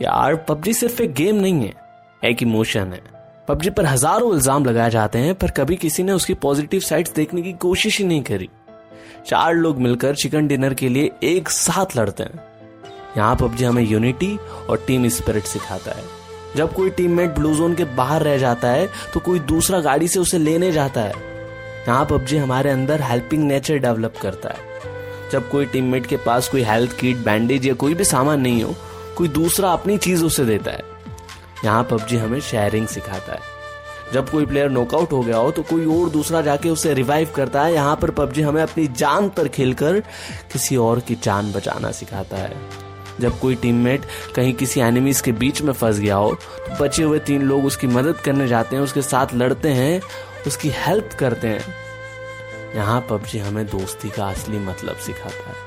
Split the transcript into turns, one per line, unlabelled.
यार, पबजी सिर्फ़ एक गेम नहीं है, एक इमोशन है। पबजी पर हज़ारों इल्ज़ाम लगाए जाते हैं, पर कभी किसी ने उसकी पॉजिटिव साइड्स देखने की कोशिश ही नहीं करी। चार लोग मिलकर चिकन डिनर के लिए एक साथ लड़ते हैं। यहाँ पबजी हमें यूनिटी और टीम स्पिरिट सिखाता है। जब कोई टीममेट ब्लू जोन के बाहर रह जाता है तो कोई दूसरा गाड़ी से उसे लेने जाता है। यहाँ पबजी हमारे अंदर हेल्पिंग नेचर डेवलप करता है। जब कोई टीममेट के पास कोई हेल्थ किट बैंडेज या कोई भी सामान नहीं हो कोई दूसरा अपनी चीज़ उसे देता है। यहाँ पबजी हमें शेयरिंग सिखाता है। जब कोई प्लेयर नॉकआउट हो गया हो तो कोई और दूसरा जाके उसे रिवाइव करता है। यहाँ पर पबजी हमें अपनी जान पर खेलकर किसी और की जान बचाना सिखाता है। जब कोई टीममेट कहीं किसी एनिमीज के बीच में फंस गया हो तो बचे हुए तीन लोग उसकी मदद करने जाते हैं, उसके साथ लड़ते हैं, उसकी हेल्प करते हैं। यहाँ पबजी हमें दोस्ती का असली मतलब सिखाता है।